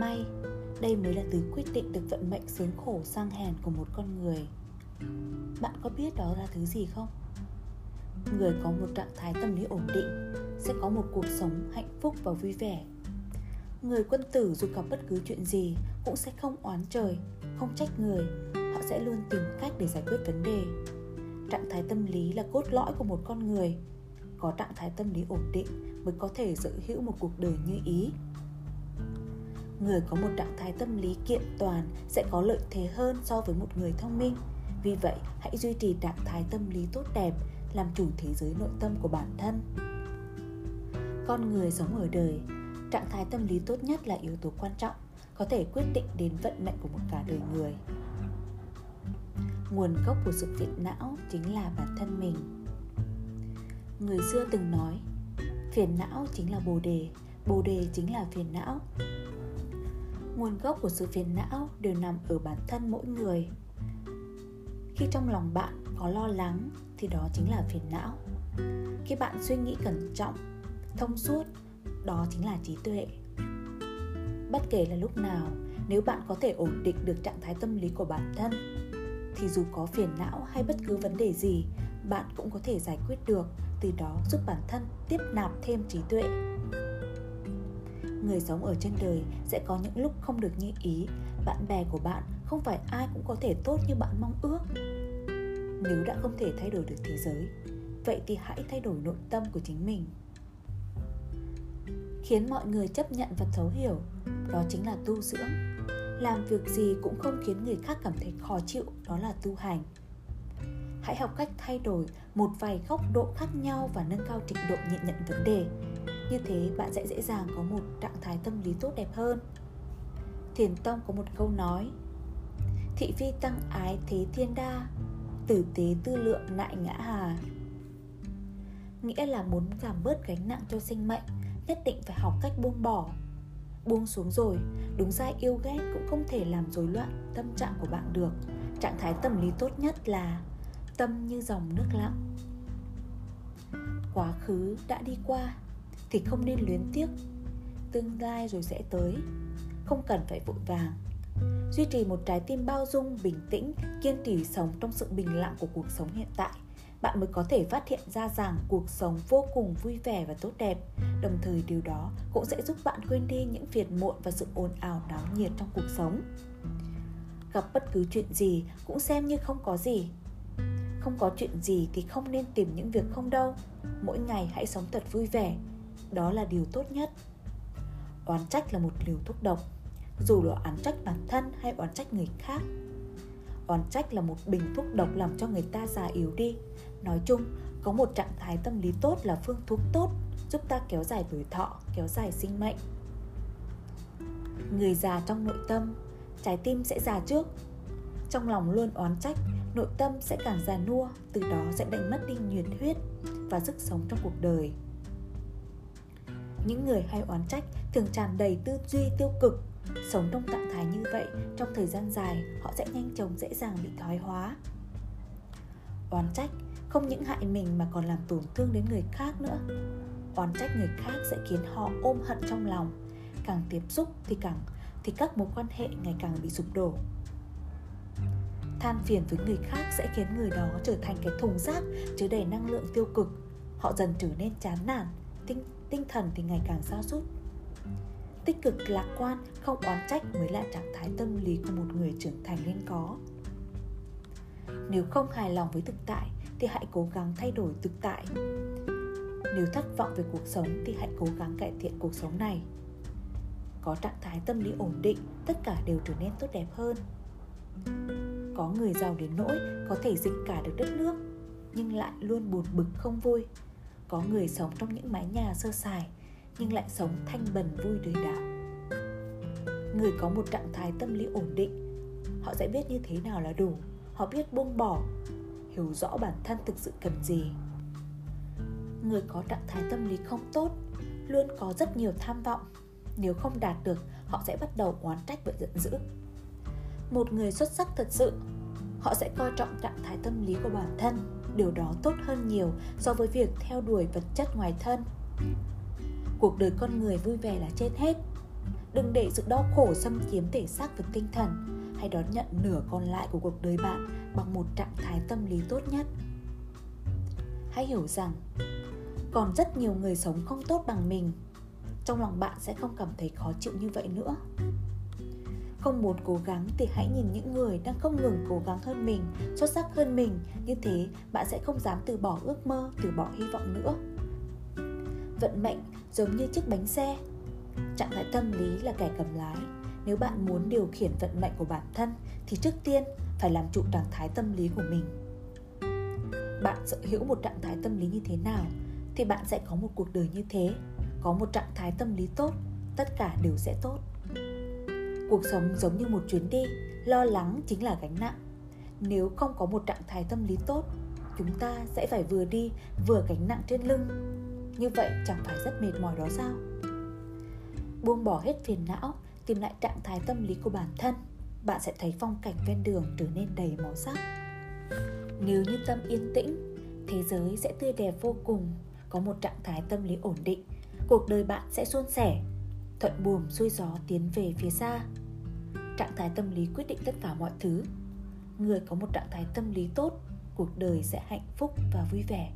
may. Đây mới là từ quyết định được vận mệnh sướng khổ sang hèn của một con người. Bạn có biết đó là thứ gì không? Người có một trạng thái tâm lý ổn định sẽ có một cuộc sống hạnh phúc và vui vẻ. Người quân tử dù gặp bất cứ chuyện gì cũng sẽ không oán trời, không trách người. Họ sẽ luôn tìm cách để giải quyết vấn đề. Trạng thái tâm lý là cốt lõi của một con người. Có trạng thái tâm lý ổn định mới có thể sở hữu một cuộc đời như ý người có một trạng thái tâm lý kiện toàn sẽ có lợi thế hơn so với một người thông minh. Vì vậy, hãy duy trì trạng thái tâm lý tốt đẹp, làm chủ thế giới nội tâm của bản thân. Con người sống ở đời, trạng thái tâm lý tốt nhất là yếu tố quan trọng, có thể quyết định đến vận mệnh của một cả đời người. Nguồn gốc của sự phiền não chính là bản thân mình. Người xưa từng nói, phiền não chính là bồ đề bồ đề chính là phiền não nguồn gốc của sự phiền não đều nằm ở bản thân mỗi người. Khi trong lòng bạn có lo lắng, thì đó chính là phiền não. Khi bạn suy nghĩ cẩn trọng, thông suốt, đó chính là trí tuệ. Bất kể là lúc nào, nếu bạn có thể ổn định được trạng thái tâm lý của bản thân, thì dù có phiền não hay bất cứ vấn đề gì, bạn cũng có thể giải quyết được, từ đó giúp bản thân tiếp nạp thêm trí tuệ người sống ở trên đời sẽ có những lúc không được như ý. Bạn bè của bạn không phải ai cũng có thể tốt như bạn mong ước. Nếu đã không thể thay đổi được thế giới, vậy thì hãy thay đổi nội tâm của chính mình. Khiến mọi người chấp nhận và thấu hiểu, đó chính là tu dưỡng. Làm việc gì cũng không khiến người khác cảm thấy khó chịu, đó là tu hành. Hãy học cách thay đổi một vài góc độ khác nhau và nâng cao trình độ nhận nhận vấn đề như thế bạn sẽ dễ dàng có một trạng thái tâm lý tốt đẹp hơn. Thiền tông có một câu nói, thị phi tăng ái thế thiên đa, tử tế tư lượng nại ngã hà. Nghĩa là muốn giảm bớt gánh nặng cho sinh mệnh, nhất định phải học cách buông bỏ. Buông xuống rồi, đúng ra yêu ghét cũng không thể làm rối loạn tâm trạng của bạn được. Trạng thái tâm lý tốt nhất là tâm như dòng nước lặng. Quá khứ đã đi qua thì không nên luyến tiếc. Tương lai rồi sẽ tới, không cần phải vội vàng. Duy trì một trái tim bao dung, bình tĩnh, kiên trì sống trong sự bình lặng của cuộc sống hiện tại, bạn mới có thể phát hiện ra rằng cuộc sống vô cùng vui vẻ và tốt đẹp. Đồng thời điều đó cũng sẽ giúp bạn quên đi những phiền muộn và sự ồn ào náo nhiệt trong cuộc sống. Gặp bất cứ chuyện gì cũng xem như không có gì. Không có chuyện gì thì không nên tìm những việc không đâu. Mỗi ngày hãy sống thật vui vẻ đó là điều tốt nhất. Oán trách là một liều thuốc độc, dù là oán trách bản thân hay oán trách người khác. Oán trách là một bình thuốc độc làm cho người ta già yếu đi. Nói chung, có một trạng thái tâm lý tốt là phương thuốc tốt, giúp ta kéo dài tuổi thọ, kéo dài sinh mệnh. Người già trong nội tâm, trái tim sẽ già trước. Trong lòng luôn oán trách, nội tâm sẽ càng già nua, từ đó sẽ đánh mất đi nhiệt huyết và sức sống trong cuộc đời những người hay oán trách thường tràn đầy tư duy tiêu cực. Sống trong trạng thái như vậy trong thời gian dài họ sẽ nhanh chóng dễ dàng bị thoái hóa. Oán trách không những hại mình mà còn làm tổn thương đến người khác nữa. Oán trách người khác sẽ khiến họ ôm hận trong lòng. Càng tiếp xúc thì càng thì các mối quan hệ ngày càng bị sụp đổ. Than phiền với người khác sẽ khiến người đó trở thành cái thùng rác chứa đầy năng lượng tiêu cực. Họ dần trở nên chán nản tinh, tinh thần thì ngày càng xa sút. Tích cực, lạc quan, không oán trách mới là trạng thái tâm lý của một người trưởng thành nên có. Nếu không hài lòng với thực tại thì hãy cố gắng thay đổi thực tại. Nếu thất vọng về cuộc sống thì hãy cố gắng cải thiện cuộc sống này. Có trạng thái tâm lý ổn định, tất cả đều trở nên tốt đẹp hơn. Có người giàu đến nỗi có thể dịch cả được đất nước, nhưng lại luôn buồn bực không vui có người sống trong những mái nhà sơ sài, nhưng lại sống thanh bần vui đời đạo người có một trạng thái tâm lý ổn định, họ sẽ biết như thế nào là đủ. Họ biết buông bỏ, hiểu rõ bản thân thực sự cần gì. Người có trạng thái tâm lý không tốt, luôn có rất nhiều tham vọng. Nếu không đạt được, họ sẽ bắt đầu oán trách và giận dữ. Một người xuất sắc thật sự, họ sẽ coi trọng trạng thái tâm lý của bản thân điều đó tốt hơn nhiều so với việc theo đuổi vật chất ngoài thân. Cuộc đời con người vui vẻ là trên hết. Đừng để sự đau khổ xâm chiếm thể xác và tinh thần. Hãy đón nhận nửa còn lại của cuộc đời bạn bằng một trạng thái tâm lý tốt nhất. Hãy hiểu rằng, còn rất nhiều người sống không tốt bằng mình. Trong lòng bạn sẽ không cảm thấy khó chịu như vậy nữa không muốn cố gắng thì hãy nhìn những người đang không ngừng cố gắng hơn mình, xuất sắc hơn mình. Như thế, bạn sẽ không dám từ bỏ ước mơ, từ bỏ hy vọng nữa. Vận mệnh giống như chiếc bánh xe. Trạng thái tâm lý là kẻ cầm lái. Nếu bạn muốn điều khiển vận mệnh của bản thân, thì trước tiên phải làm chủ trạng thái tâm lý của mình. Bạn sở hữu một trạng thái tâm lý như thế nào, thì bạn sẽ có một cuộc đời như thế. Có một trạng thái tâm lý tốt, tất cả đều sẽ tốt cuộc sống giống như một chuyến đi, lo lắng chính là gánh nặng. Nếu không có một trạng thái tâm lý tốt, chúng ta sẽ phải vừa đi, vừa gánh nặng trên lưng. Như vậy chẳng phải rất mệt mỏi đó sao? Buông bỏ hết phiền não, tìm lại trạng thái tâm lý của bản thân, bạn sẽ thấy phong cảnh ven đường trở nên đầy màu sắc. Nếu như tâm yên tĩnh, thế giới sẽ tươi đẹp vô cùng, có một trạng thái tâm lý ổn định, cuộc đời bạn sẽ suôn sẻ thuận buồm xuôi gió tiến về phía xa. Trạng thái tâm lý quyết định tất cả mọi thứ. Người có một trạng thái tâm lý tốt, cuộc đời sẽ hạnh phúc và vui vẻ.